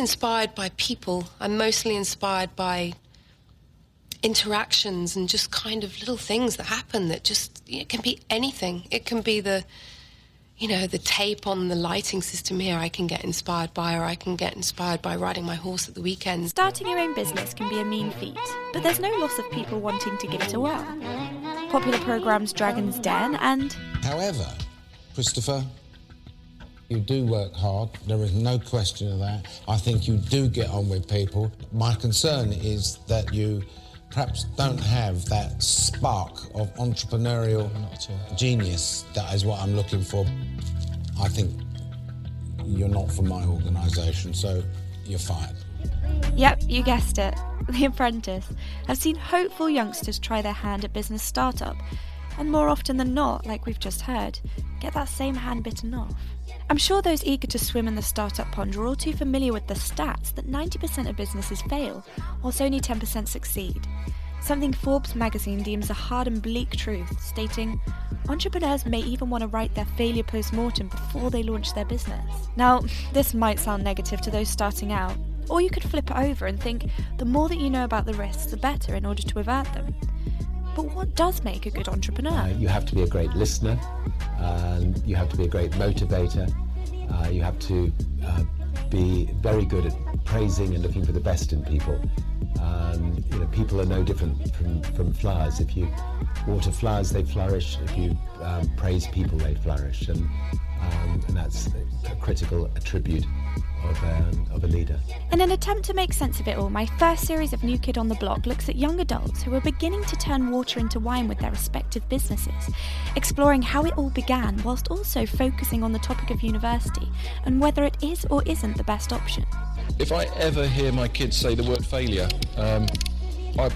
inspired by people. I'm mostly inspired by interactions and just kind of little things that happen that just it can be anything. It can be the you know, the tape on the lighting system here I can get inspired by, or I can get inspired by riding my horse at the weekend. Starting your own business can be a mean feat, but there's no loss of people wanting to give it a whirl. Popular programmes Dragon's Den and. However, Christopher, you do work hard. There is no question of that. I think you do get on with people. My concern is that you perhaps don't have that spark of entrepreneurial genius. That is what I'm looking for. I think you're not from my organisation, so you're fired. Yep, you guessed it. The Apprentice I've seen hopeful youngsters try their hand at business startup, and more often than not, like we've just heard, get that same hand bitten off. I'm sure those eager to swim in the startup pond are all too familiar with the stats that 90% of businesses fail, whilst only 10% succeed. Something Forbes magazine deems a hard and bleak truth, stating, Entrepreneurs may even want to write their failure post mortem before they launch their business. Now, this might sound negative to those starting out, or you could flip it over and think the more that you know about the risks, the better in order to avert them. But what does make a good entrepreneur? Uh, you have to be a great listener, you have to be a great motivator. Uh, you have to uh, be very good at praising and looking for the best in people. Um, you know, people are no different from, from flowers. If you water flowers, they flourish. If you um, praise people, they flourish. And, um, and that's a critical attribute of, um, of a leader. In an attempt to make sense of it all, my first series of New Kid on the Block looks at young adults who are beginning to turn water into wine with their respective businesses, exploring how it all began whilst also focusing on the topic of university and whether it is or isn't the best option. If I ever hear my kids say the word failure, um, I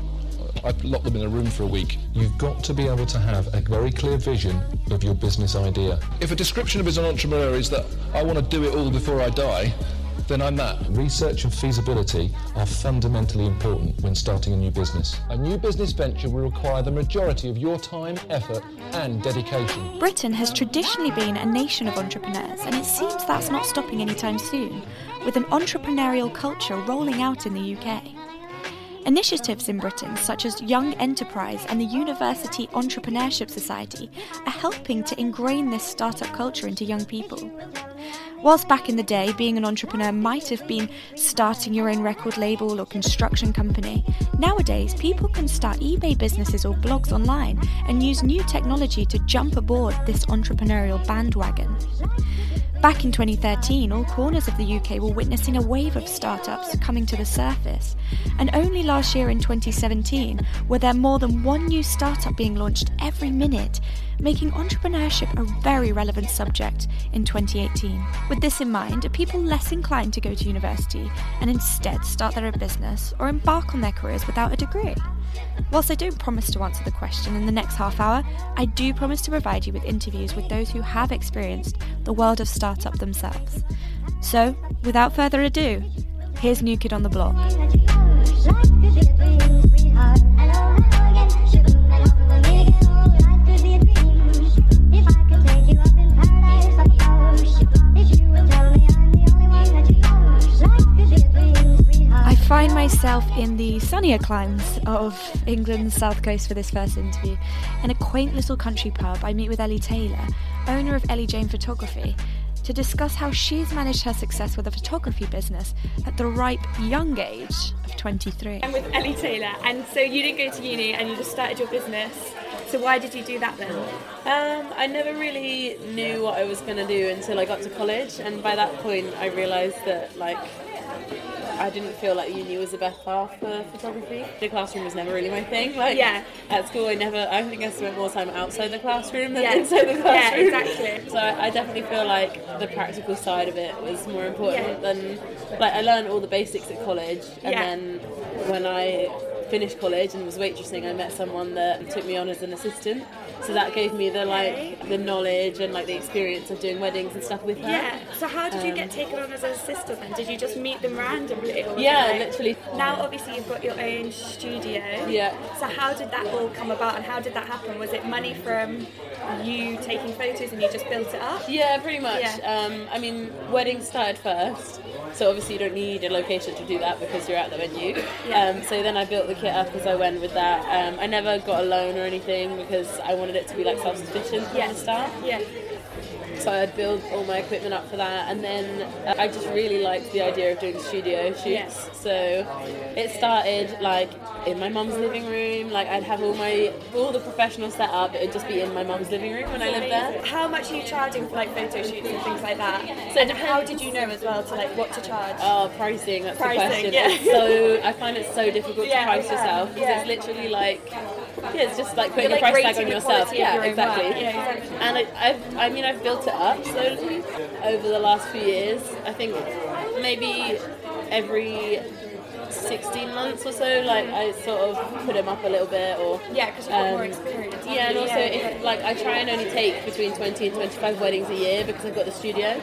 I lock them in a room for a week. You've got to be able to have a very clear vision of your business idea. If a description of as an entrepreneur is that I want to do it all before I die, then I'm that. Research and feasibility are fundamentally important when starting a new business. A new business venture will require the majority of your time, effort, and dedication. Britain has traditionally been a nation of entrepreneurs, and it seems that's not stopping anytime soon, with an entrepreneurial culture rolling out in the UK. Initiatives in Britain, such as Young Enterprise and the University Entrepreneurship Society, are helping to ingrain this startup culture into young people. Whilst back in the day, being an entrepreneur might have been starting your own record label or construction company, nowadays people can start eBay businesses or blogs online and use new technology to jump aboard this entrepreneurial bandwagon. Back in 2013, all corners of the UK were witnessing a wave of startups coming to the surface. And only last year in 2017 were there more than one new startup being launched every minute, making entrepreneurship a very relevant subject in 2018. With this in mind, are people less inclined to go to university and instead start their own business or embark on their careers without a degree? Whilst I don't promise to answer the question in the next half hour, I do promise to provide you with interviews with those who have experienced the world of startup themselves. So, without further ado, here's New Kid on the Block. Find myself in the sunnier climes of England's south coast for this first interview. In a quaint little country pub, I meet with Ellie Taylor, owner of Ellie Jane Photography, to discuss how she's managed her success with a photography business at the ripe young age of 23. I'm with Ellie Taylor, and so you didn't go to uni and you just started your business. So why did you do that then? Um, I never really knew what I was going to do until I got to college, and by that point, I realised that like I didn't feel like uni was the best path for photography. The classroom was never really my thing. Like yeah. at school, I never. I think I spent more time outside the classroom than yeah. inside the classroom. Yeah, exactly. So I, I, definitely feel like the practical side of it was more important yeah. than like I learned all the basics at college, and yeah. then when I finished college and was waitressing, I met someone that took me on as an assistant. So that gave me the like the knowledge and like the experience of doing weddings and stuff with her. Yeah. So how did um, you get um, taken on as an assistant then? Did you just meet them randomly? yeah, like, literally. Now obviously you've got your own studio. Yeah. So how did that all come about and how did that happen? Was it money from you taking photos and you just built it up? Yeah, pretty much. Yeah. Um, I mean, weddings started first So obviously you don't need a location to do that because you're at the venue. Um, so then I built the kit up as I went with that. Um, I never got a loan or anything because I wanted it to be like self-sufficient from the start. Yeah. So I'd build all my equipment up for that, and then uh, I just really liked the idea of doing studio shoots. Yeah. So it started like in my mum's living room. Like I'd have all my all the professional setup. It'd just be in my mum's living room when I lived there. How much are you charging for like photo shoots and things like that? So and how did you know as well to like what to charge? Oh, pricing. That's Pricing, the question. yeah. So I find it so difficult Yeah, to price yeah, yourself because it's literally like yeah, it's just like putting You're, a like, price tag on yourself. Yeah, your exactly. Yeah, exactly. And I, I've, I mean, I've built it up slowly over the last few years. I think maybe every 16 months or so, like I sort of put them up a little bit, or Yeah, because you've got more um, experience. yeah, and also yeah, if, like I try and only take between 20 and 25 weddings a year because I've got the studio.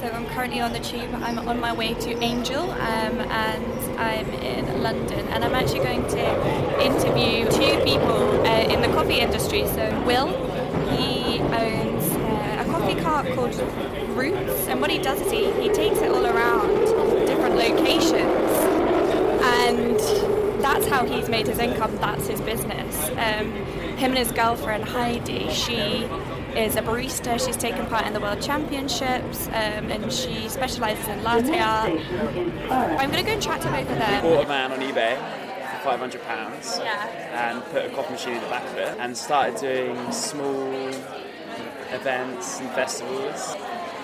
So I'm currently on the tube. I'm on my way to Angel, um, and I'm in London. And I'm actually going to interview two people uh, in the coffee industry. So Will, he owns uh, a coffee cart called Roots, and what he does is he, he takes it all around different locations, and that's how he's made his income. That's his business. Um, him and his girlfriend Heidi, she is a barista. She's taken part in the World Championships um, and she specialises in latte art. I'm going to go and chat to both of them. bought a van on eBay for five hundred pounds Yeah. and put a coffee machine in the back of it and started doing small events and festivals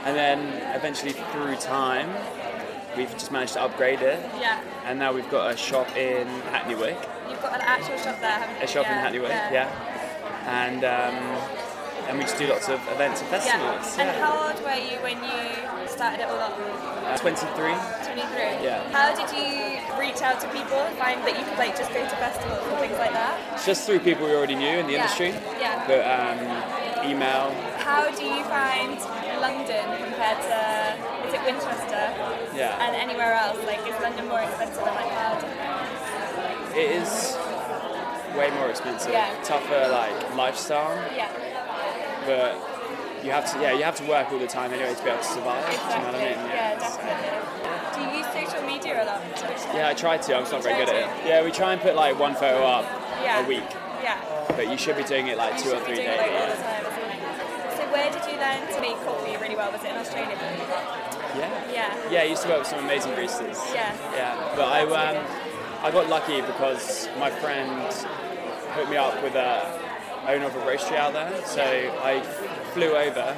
and then eventually through time we've just managed to upgrade it Yeah. and now we've got a shop in Hackney Wick You've got an actual shop there, haven't you? a shop in yeah. Hackney Wick yeah, and um, and we just do lots of events and festivals. Yeah. And how old were you when you started it all up? Uh, 23 23. Yeah. How did you reach out to people and find that you could like just go to festivals and things like that? Just through people we already knew in the Yeah. industry Yeah. but um, email How do you find London compared to is it Winchester? Yeah. And anywhere else? Like is London more expensive than like Cardiff? It is way more expensive, Yeah. tougher like lifestyle, Yeah. But you have to yeah you have to work all the time anyway to be able to survive. Do you know what I mean? Yeah, definitely. Do you use social media a lot? Yeah, I try to. I'm just not very good at it. Yeah, we try and put like one photo up Yeah. a week, Yeah. but you should be doing it like You two or three days. like all the time, isn't it? So where did you learn to make coffee really well? Was it in Australia? Yeah. Yeah. Yeah, I used to work with some amazing baristas. Yeah. Yeah, but I um, I got lucky because my friend hooked me up with a owner of a roastery out there. So I flew over,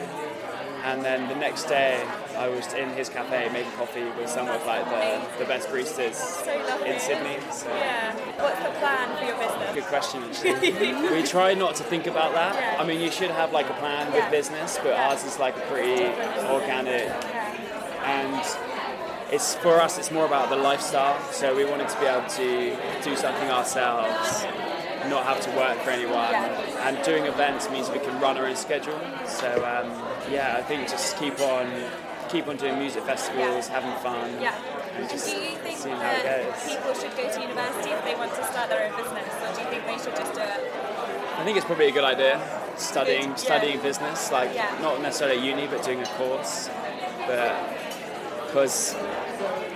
and then the next day I was in his cafe making coffee with some of like the, the best baristas So in Sydney. So. Yeah. What's the plan for your business? Good question. Actually. we try not to think about that. Yeah. I mean, you should have like a plan with Yeah. business, but Yeah. ours is like pretty organic and it's for us it's more about the lifestyle so we wanted to be able to do something ourselves not have to work for anyone Yeah. and doing events means we can run our own schedule so um, yeah i think just keep on keep on doing music festivals having fun Yeah. and And do you think seeing how it that people should go to university if they want to start their own business, or do you think they should just do it? i think it's probably a good idea studying Good, yeah. studying business like Yeah. not necessarily uni but doing a course but because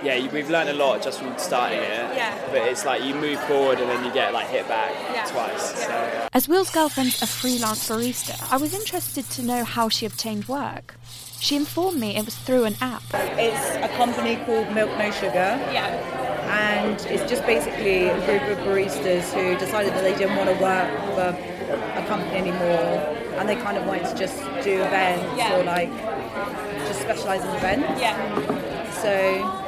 yeah, we've learned a lot just from starting it. Yeah. But it's like you move forward and then you get like hit back Yeah. twice. So As Will's girlfriend's a freelance barista, I was interested to know how she obtained work. She informed me it was through an app. It's a company called Milk No Sugar. Yeah. And it's just basically a group of baristas who decided that they didn't want to work for a company anymore and they kind of wanted to just do events Yeah. or like just specialise in events. Yeah. So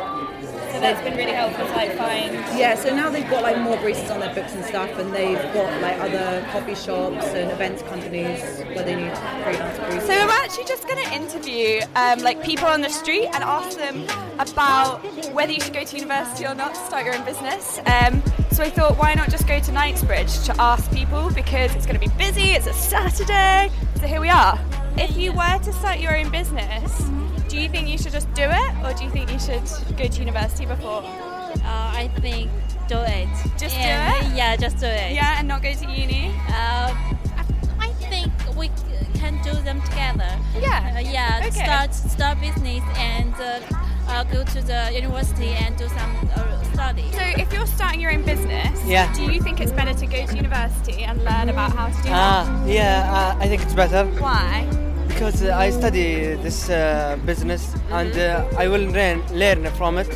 So that's been really helpful to like find. yeah, so now they've got like more baristas on their books and stuff and they've got like other coffee shops and events companies where they need freelance baristas. So we're actually just going to interview um, like people on the street and ask them about whether you should go to university or not to start your own business. Um, so I thought, why not just go to Knightsbridge to ask people because it's going to be busy. It's a Saturday. So here we are. If you were to start your own business, do you think you should just do it, or do you think you should go to university before? Uh, I think do it. Just yeah, do it? Yeah, just do it. Yeah, and not go to uni. Uh, I I think we can do them together. Yeah. Uh, yeah. Okay. Start start business and uh, uh, go to the university and do some uh, study. So if you're starting your own business, Yeah. do you think it's better to go to university and learn about how to do Ah, that? yeah, uh, I think it's better. Why? Because I study this uh, business and uh, I will learn, learn from it.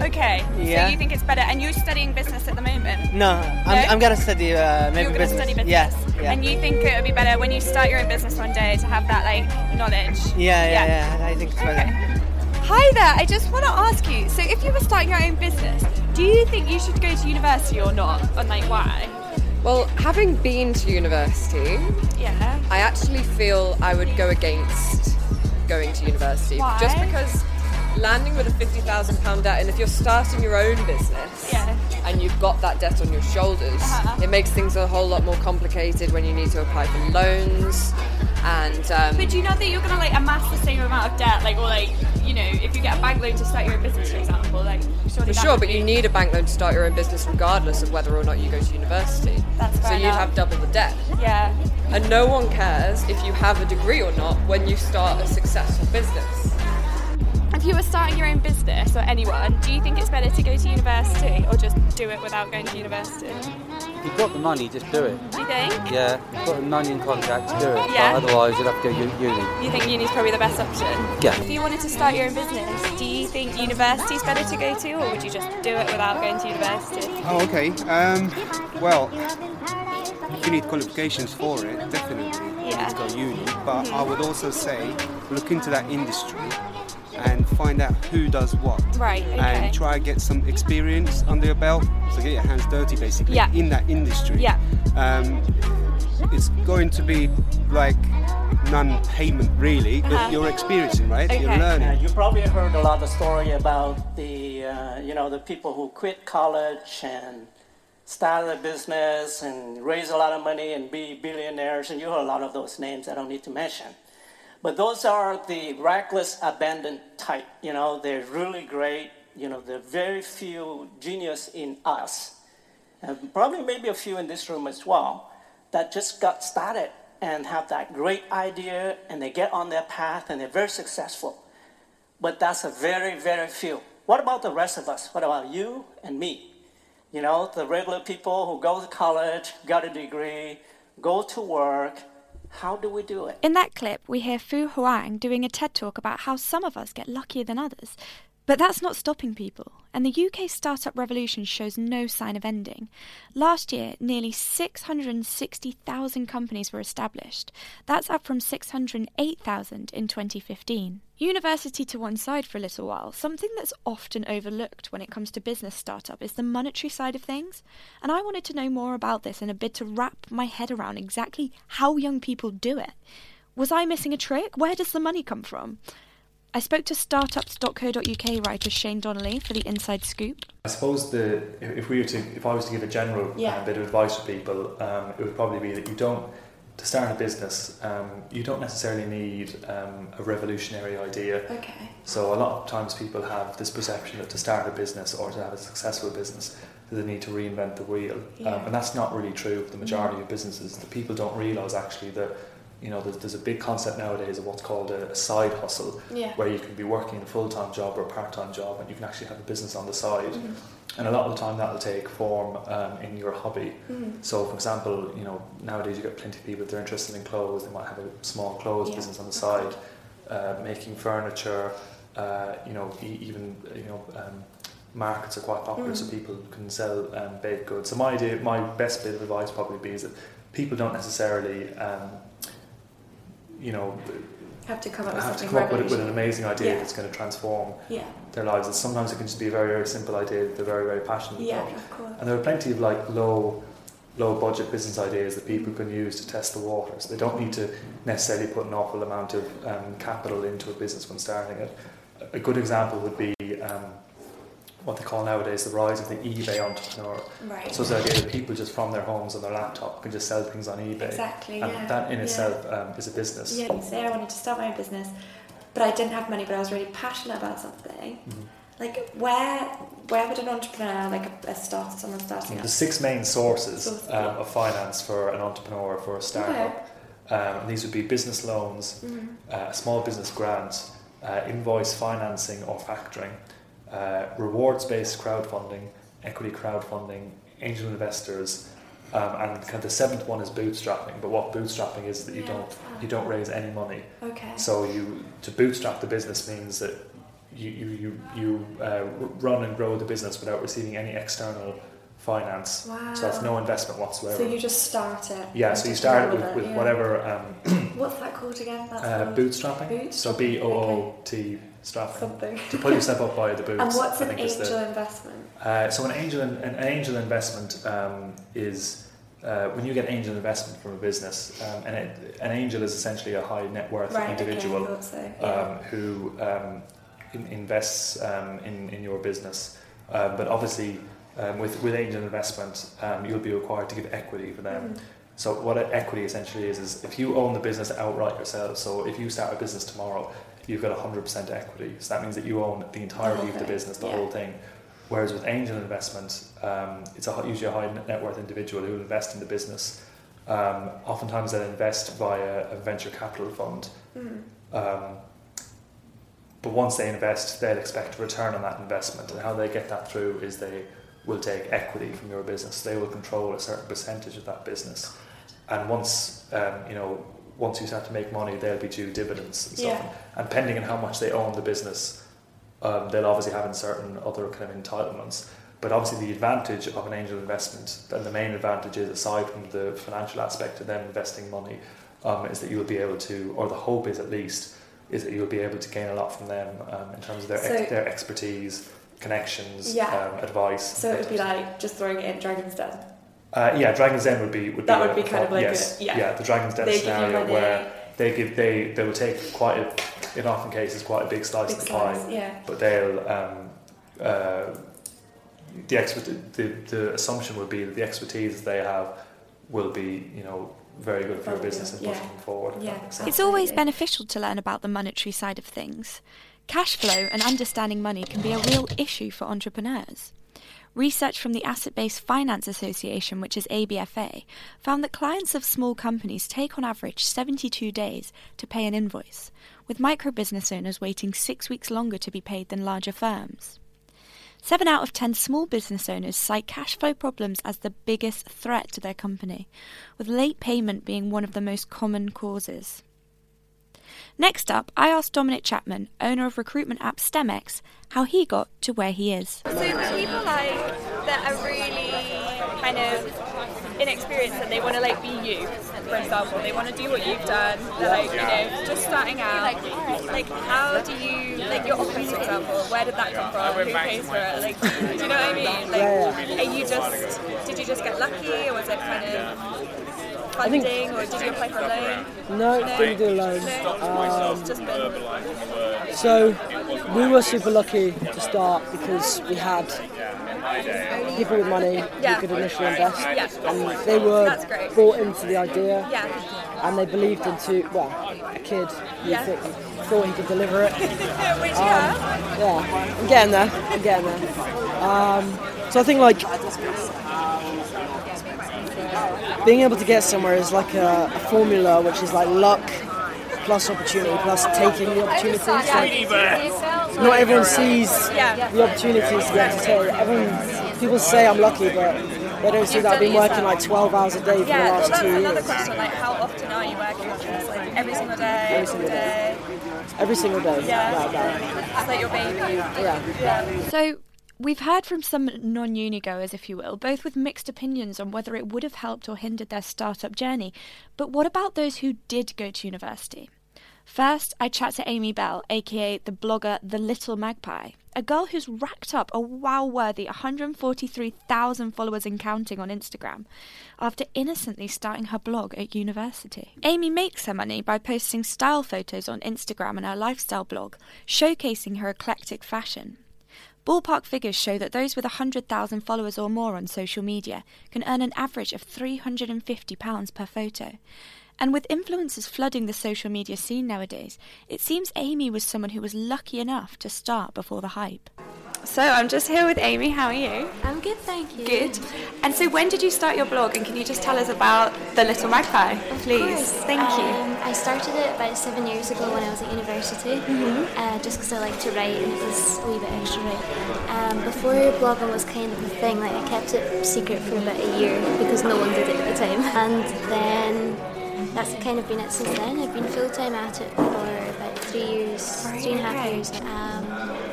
Okay. Yeah. So you think it's better, and you're studying business at the moment. No, I'm, I'm gonna study uh, maybe you're business. study business. Yeah, yeah. And you think it would be better when you start your own business one day to have that like knowledge. yeah, yeah, yeah, I think it's better. Hi there. I just want to ask you. So, if you were starting your own business, do you think you should go to university or not? And like, why? Well, having been to university, Yeah. I actually feel I would go against going to university. Why? Just because landing with a £50,000 debt, and if you're starting your own business and you've got that debt on your shoulders, Uh-huh. it makes things a whole lot more complicated when you need to apply for loans. And um, But do you know that you're going to like amass the same amount of debt, like, or like, you know, if you get a bank loan to start your own business, for example, like, For sure, but you need a bank loan to start your own business regardless of whether or not you go to university. That's so fair you'd enough. have double the debt. Yeah. And no one cares if you have a degree or not when you start a successful business. If you were starting your own business or anyone, do you think it's better to go to university or just do it without going to university? If you've got the money, just do it. Do you think? Yeah, you've got the money and contract, do it. Yeah. But otherwise, you'll have to go u- uni. You think uni's probably the best option? Yeah. If you wanted to start your own business, do you think university's better to go to or would you just do it without going to university? Oh, okay. Um, well, if you need qualifications for it, definitely you need to go uni. But I would also say look into that industry and find out who does what. Right, okay. And try and get some experience under your belt. So get your hands dirty basically Yeah. in that industry. Yeah. Um, it's going to be like non-payment really, but Uh-huh. you're experiencing, right? You're Yeah, learning. you probably heard a lot of story about the, uh, you know, the people who quit college and started a business and raise a lot of money and be billionaires, and you heard a lot of those names I don't need to mention. But those are the reckless, abandoned type. You know, they're really great. You know, there are very few genius in us, and probably maybe a few in this room as well, that just got started and have that great idea and they get on their path and they're very successful. But that's a very, very few. What about the rest of us? What about you and me? You know, the regular people who go to college, got a degree, go to work. How do we do it? In that clip, we hear Fu Huang doing a TED talk about how some of us get luckier than others. But that's not stopping people, and the UK startup revolution shows no sign of ending. Last year, nearly 660,000 companies were established. That's up from 608,000 in 2015. University to one side for a little while, something that's often overlooked when it comes to business startup is the monetary side of things. And I wanted to know more about this in a bid to wrap my head around exactly how young people do it. Was I missing a trick? Where does the money come from? I spoke to startups.co.uk writer Shane Donnelly for the Inside Scoop. I suppose the if we were to if I was to give a general Yeah. uh, bit of advice to people, um, it would probably be that you don't to start a business. Um, you don't necessarily need um, a revolutionary idea. Okay. So a lot of times people have this perception that to start a business or to have a successful business, they need to reinvent the wheel, Yeah. um, and that's not really true for the majority of businesses. The people don't realise actually that. You know, there's, there's a big concept nowadays of what's called a, a side hustle, Yeah. where you can be working a full time job or a part time job, and you can actually have a business on the side. Mhm. And a lot of the time that'll take form um, in your hobby. Mhm. So, for example, you know nowadays you get plenty of people if they're interested in clothes, they might have a small clothes Yeah. business on the side, uh, making furniture. Uh, you know, e- even you know. Um, Markets are quite popular, so Mm. people can sell um, baked goods. So my idea, my best bit of advice probably be is that people don't necessarily, um, you know, Have to come up with have to come up with, with an amazing idea Yeah. that's going to transform Yeah. their lives. And sometimes it can just be a very, very simple idea that they're very, very passionate Yeah, about. of course. And there are plenty of like low, low budget business ideas that people can use to test the waters. They don't need to necessarily put an awful amount of um, capital into a business when starting it. A good example would be um, what they call nowadays the rise of the eBay entrepreneur. Right. So it's the idea that people just from their homes on their laptop can just sell things on eBay. Exactly, And yeah, that in yeah. itself um, is a business. Yeah, say I wanted to start my own business, but I didn't have money, but I was really passionate about something. Mhm. Like, where where would an entrepreneur, like a, a start, someone starting The up? six main sources Sources, um, of finance for an entrepreneur for a startup. Um, and these would be business loans, Mhm. uh, small business grants, uh, invoice financing or factoring, uh, rewards based crowdfunding, equity crowdfunding, angel investors. Um, and kind of the seventh one is bootstrapping. But what bootstrapping is that you Yeah. don't you don't raise any money. Okay. So you to bootstrap the business means that you you you, you uh, run and grow the business without receiving any external finance. Wow. So that's no investment whatsoever. So you just start it. yeah. So you start with, with yeah. whatever. Um, What's that called again? That's uh, called bootstrapping. So B O O T strapping. Something. To pull yourself up by the boots. And what's I an is the- angel investment? uh, so an angel an angel investment um, is uh, when you get angel investment from a business, um, and it, an angel is essentially a high net worth Right, individual thought so, yeah. um, who um, in, invests um, in, in your business. Um, but obviously, um, with, with angel investment, um, you'll be required to give equity for them. Mhm. So what equity essentially is is if you own the business outright yourself. So if you start a business tomorrow, you've got 100% equity. So that means that you own the entirety of the business, the yeah. whole thing. Whereas with angel investment, um, it's a, usually a high net worth individual who will invest in the business. Um, oftentimes they'll invest via a venture capital fund. Mhm. Um, but once they invest, they'll expect a return on that investment. And how they get that through is they will take equity from your business. They will control a certain percentage of that business. And once um, you know, once you start to make money, they'll be due dividends and stuff. Yeah. And depending on how much they own the business, um, they'll obviously have in certain other kind of entitlements. But obviously, the advantage of an angel investment, and the main advantage is aside from the financial aspect of them investing money, um, is that you will be able to, or the hope is at least, is that you'll be able to gain a lot from them um, in terms of their ex- their expertise, connections, Yeah. um, advice. So it would be like just throwing it in Dragon's Den. Uh, yeah, Dragon's Den would be would That be would a- be kind of like yes, a- yeah. the Dragon's Den They give scenario money. where they give they they will take quite a in often cases quite a big slice Big of the pie, yeah. but they'll um, uh, the expert the, the assumption would be that the expertise they have will be you know very good for your business and pushing them forward. if that makes sense. It's always beneficial to learn about the monetary side of things. Cash flow and understanding money can be a real issue for entrepreneurs. Research from the Asset Based Finance Association, which is ABFA, found that clients of small companies take on average 72 days to pay an invoice, with micro business owners waiting six weeks longer to be paid than larger firms. Seven out of ten small business owners cite cash flow problems as the biggest threat to their company, with late payment being one of the most common causes. Next up, I asked Dominic Chapman, owner of recruitment app STEMX, how he got to where he is. So people like that are really kind of inexperienced and they want to like be you, for example. They want to do what you've done. They're like, you know, just starting out. Like, how do you like your office, for example? Where did that come from? Who pays for it? Like, do you know what I mean? Like, are you just did you just get lucky, or was it kind of I think- or did you apply for a loan? No, didn't do a loan. Um, So we were super lucky to start because we had people with money Yeah. who could initially invest, Yeah. and they were bought into the idea, Yeah. and they believed into well, a kid who Yeah. thought, thought he could deliver it. Which Um, yeah. yeah, I'm getting there. I'm getting there. Um, so I think like being able to get somewhere is like a, a formula, which is like luck plus opportunity plus taking the opportunities. Like, not everyone sees the opportunities to get to take. Everyone, people say I'm lucky, but they don't see that I've been working like 12 hours a day for Yeah, the last that's two another years. question. Like, how often are you working? Like, every single day, Every single day. Every single day. Yeah. without doubt. Like your baby. Yeah. Yeah. So, we've heard from some non uni goers, if you will, both with mixed opinions on whether it would have helped or hindered their startup journey. But what about those who did go to university? First, I chat to Amy Bell, aka the blogger The Little Magpie, a girl who's racked up a wow worthy 143,000 followers and counting on Instagram after innocently starting her blog at university. Amy makes her money by posting style photos on Instagram and her lifestyle blog, showcasing her eclectic fashion. Ballpark figures show that those with 100,000 followers or more on social media can earn an average of £350 per photo. And with influencers flooding the social media scene nowadays, it seems Amy was someone who was lucky enough to start before the hype. So I'm just here with Amy. How are you? I'm good, thank you. Good. And so when did you start your blog? And can you just tell us about the Little Magpie, Of please? course. Thank you. Um, I started it about seven years ago when I was at university, Mhm. uh, just because I like to write and it was a wee bit extra right. Um, before blogging was kind of a thing, like I kept it secret for about a year because no one did it at the time, and then that's kind of been it since then. I've been full time at it for about three years, three and a half years, um, and yeah, it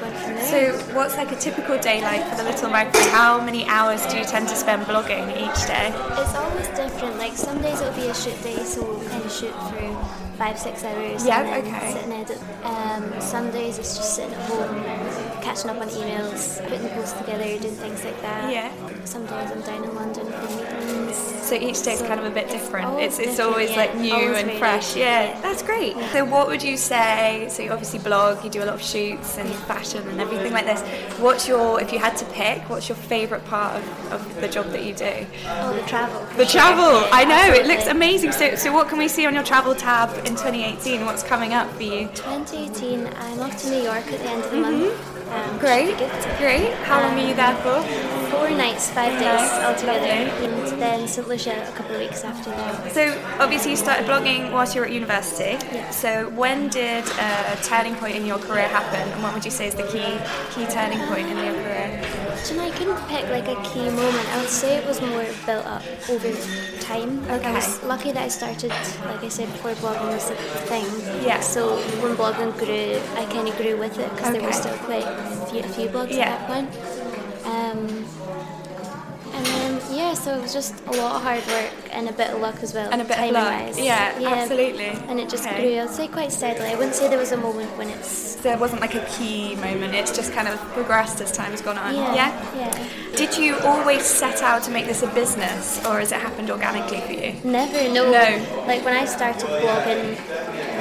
just. So what's like a typical day like for the Little Magpie? How many hours do you tend to spend blogging each day? It's always different. Like some days it'll be a shoot day, so we'll kind of shoot through five, six hours. Yeah, okay. Sit and edit. Um, some days it's just sitting at home, catching up on emails, putting the posts together, doing things like that. Yeah. Some days I'm down in London for meetings. So each day day's kind of a bit different. It's it's different, always yeah. like new Always and very fresh. Yeah, yeah. that's great. So what would you say? So you obviously blog, you do a lot of shoots and fashion and everything like this. What's your if you had to pick? What's your favourite part of, of the job that you do? Oh, the travel. The sure. travel. Yeah, I know it looks amazing. So so what can we see on your travel tab in 2018? What's coming up for you? 2018, I'm off to New York at the end of the month. Um, Great, should be good. great. How long are you there for? Four nights, five days Nice, altogether, and then St Lucia a couple of weeks after that. So obviously you started blogging whilst you were at university. Yeah. So when did a turning point in your career happen, and what would you say is the key key turning point in your career? Do I couldn't pick like a key moment. I would say it was more built up over time. Like I was lucky that I started, like I said before, blogging was a thing. Yeah. So when blogging grew, I kind of grew with it because there were still quite a few, a few blogs Yeah. at that point. Um, and then yeah, so it was just a lot of hard work and a bit of luck as well. And a bit of timing luck. Wise. Yeah, absolutely. And it just Okay. grew. I'd say quite steadily. I wouldn't say there was a moment when it's. There wasn't like a key moment. It's just kind of progressed as time's gone on. Yeah, yeah. Did you always set out to make this a business, or has it happened organically for you? Never, no. No. Like when I started blogging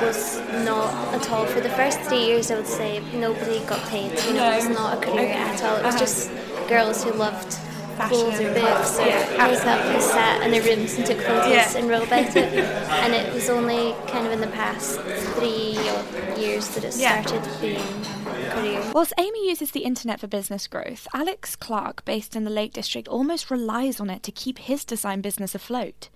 was not at all. For the first three years, I would say nobody got paid. You know, No. it was not a career Okay. at all. It was Uh-huh. just girls who loved Fashion clothes or and books or yeah, makeup who sat in their rooms and took photos Yeah. and wrote about it. and it was only kind of in the past three odd years that it Yeah. started being a career. Whilst Amy uses the internet for business growth, Alex Clark, based in the Lake District, almost relies on it to keep his design business afloat.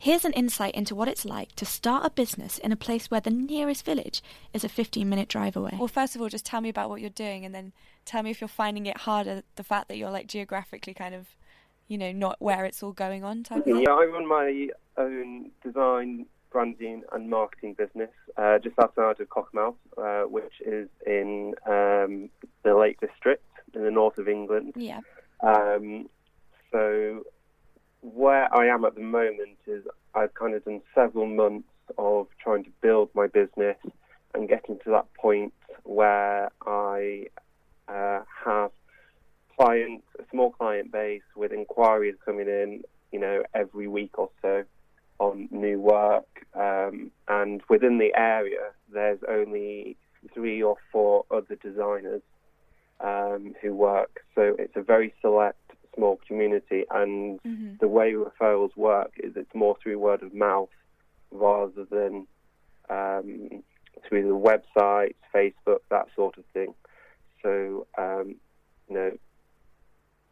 Here's an insight into what it's like to start a business in a place where the nearest village is a 15 minute drive away. Well, first of all, just tell me about what you're doing and then tell me if you're finding it harder, the fact that you're like geographically kind of, you know, not where it's all going on type of. Yeah, I run my own design, branding, and marketing business uh, just outside of Cockermouth, uh, which is in um, the Lake District in the north of England. Yeah. Um, so where I am at the moment is I've kind of done several months of trying to build my business and getting to that point where I uh, have clients, a small client base with inquiries coming in, you know, every week or so on new work. Um, and within the area, there's only three or four other designers um, who work. So it's a very select, small community. And Mm-hmm. the way referrals work is it's more through word of mouth rather than um, through the websites, Facebook, that sort of thing. So, um, you know,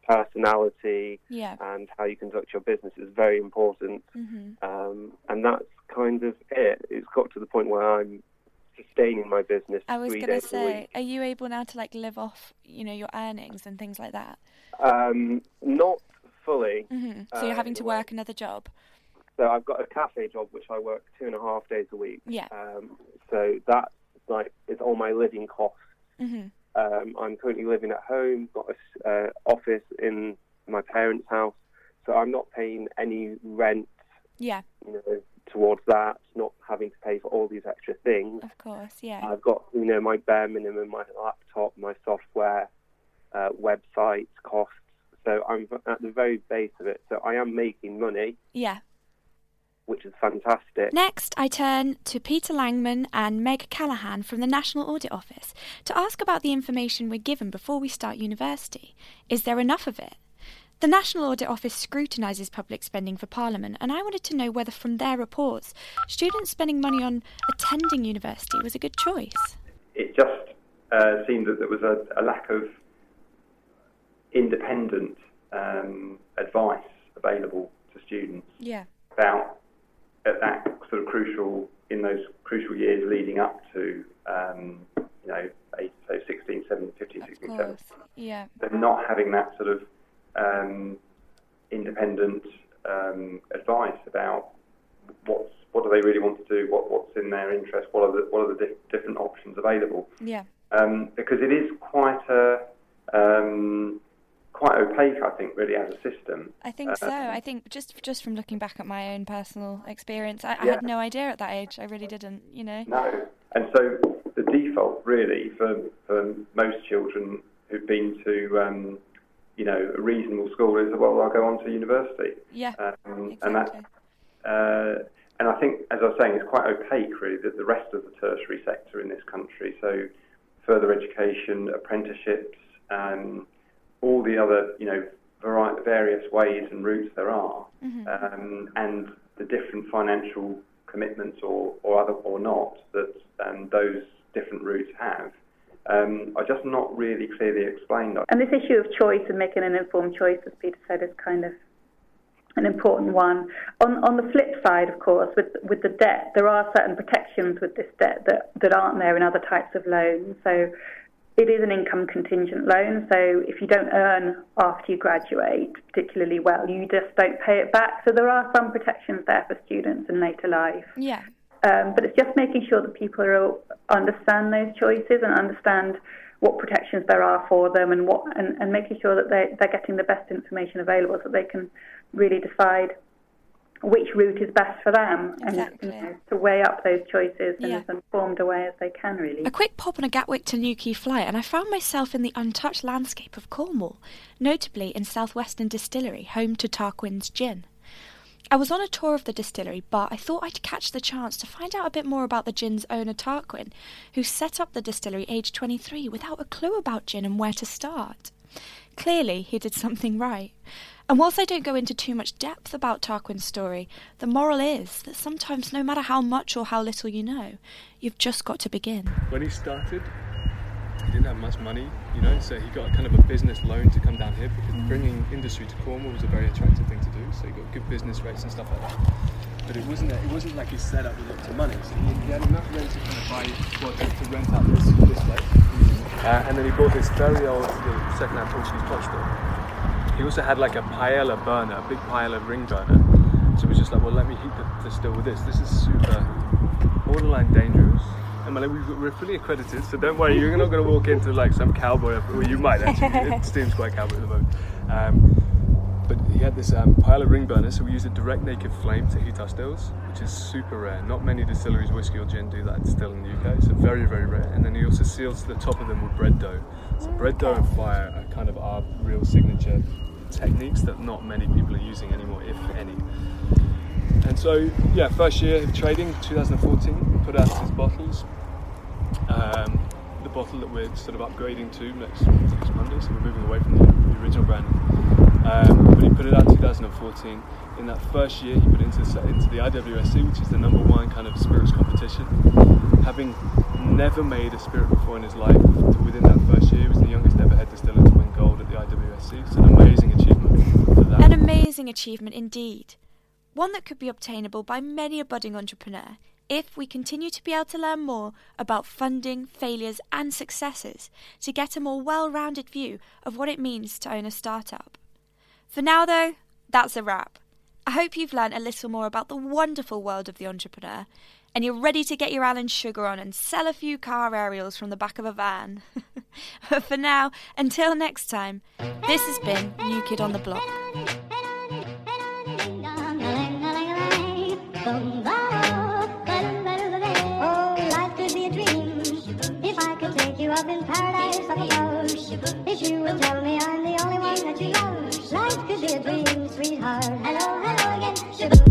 personality Yeah. and how you conduct your business is very important. Mm-hmm. Um, and that's kind of it. It's got to the point where I'm sustaining my business I was gonna say, are you able now to like live off, you know, your earnings and things like that? Um, not fully. hmm So you're uh, having to work another job. So I've got a cafe job which I work two and a half days a week. Yeah. Um, so that like is all my living costs. hmm Um, I'm currently living at home, got a uh, office in my parents' house, so I'm not paying any rent, Yeah, you know, towards that. Not having to pay for all these extra things. of course. Yeah. I've got, you know, my bare minimum, my laptop, my software, uh, website costs. So I'm at the very base of it. So I am making money, yeah. which is fantastic. Next, I turn to Peter Langman and Meg Callahan from the National Audit Office to ask about the information we're given before we start university. Is there enough of it? The National Audit Office scrutinises public spending for Parliament, and I wanted to know whether, from their reports, students spending money on attending university was a good choice. It just uh, seemed that there was a, a lack of independent um, advice available to students Yeah. about at that sort of crucial in those crucial years leading up to um, you know eight, so 16, 17, 15, 16, 17. Yeah. They're not having that sort of um, independent um, advice about what's what do they really want to do, what what's in their interest, what are the what are the di- different options available Yeah. um, because it is quite a um, quite opaque, I think, really as a system. I think so. Um, I think just just from looking back at my own personal experience, I, I Yeah. had no idea at that age. I really didn't. You know. No, and so the default really for for most children who've been to um, you know a reasonable school is well I'll go on to university. Yeah. Um, and that uh, and I think as I was saying it's quite opaque really that the rest of the tertiary sector in this country. So further education, apprenticeships, um, all the other you know vari- various ways and routes there are, um, and the different financial commitments or, or other or not that um, those different routes have um, are just not really clearly explained. And this issue of choice and making an informed choice, as Peter said, is kind of an important one. On, on the flip side, of course, with with the debt, there are certain protections with this debt that, that aren't there in other types of loans. So it is an income contingent loan. So if you don't earn after you graduate particularly well, you just don't pay it back. So there are some protections there for students in later life. Yeah. Um, but it's just making sure that people are, understand those choices and understand what protections there are for them and what and, and making sure that they they're getting the best information available so they can really decide which route is best for them and you know, to weigh up those choices in Yeah. as informed a way as they can really. A quick pop on a Gatwick to Newquay flight, and I found myself in the untouched landscape of Cornwall, notably in Southwestern Distillery, home to Tarquin's Gin. I was on a tour of the distillery, but I thought I'd catch the chance to find out a bit more about the gin's owner, Tarquin, who set up the distillery aged 23 without a clue about gin and where to start. Clearly, he did something right. And whilst I don't go into too much depth about Tarquin's story, the moral is that sometimes, no matter how much or how little you know, you've just got to begin. When he started, he didn't have much money, you know, so he got kind of a business loan to come down here because bringing industry to Cornwall was a very attractive thing to do. So he got good business rates and stuff like that. But it wasn't it wasn't like he set up with lots of money. So he, he had enough rent to kind of buy well, to, to rent out this this place. Uh, and then he bought this very old little second-hand Portuguese pot store. He also had like a paella burner, a big paella ring burner. So it was just like, well, let me heat the, the still with this. This is super borderline dangerous. And like, we- we're fully accredited, so don't worry, you're not going to walk into like some cowboy, or you might actually. it seems quite cowboy at the moment. Um, but he had this um, paella ring burner, so we used a direct naked flame to heat our stills, which is super rare. Not many distilleries, whiskey or gin, do that still in the UK, so very, very rare. And then he also seals the top of them with bread dough. So bread dough and fire are kind of our real signature techniques that not many people are using anymore, if any. And so, yeah, first year of trading, 2014, we put out his bottles. Um, the bottle that we're sort of upgrading to next, next Monday, so we're moving away from the, the original brand. Um, but he put it out in 2014. In that first year, he put it into, into the IWSC, which is the number one kind of spirits competition. Having never made a spirit before in his life, within that first year, he was the youngest ever head distiller to win gold at the IWSC. It's an amazing achievement. An amazing achievement indeed. One that could be obtainable by many a budding entrepreneur if we continue to be able to learn more about funding, failures, and successes to get a more well rounded view of what it means to own a startup. For now, though, that's a wrap. I hope you've learned a little more about the wonderful world of the entrepreneur and you're ready to get your Alan Sugar on and sell a few car aerials from the back of a van. but for now, until next time, this has been New Kid on the Block. in paradise on the. If you will tell me I'm the only one that you love, life could be a dream, sweetheart. Hello, hello again, sugar.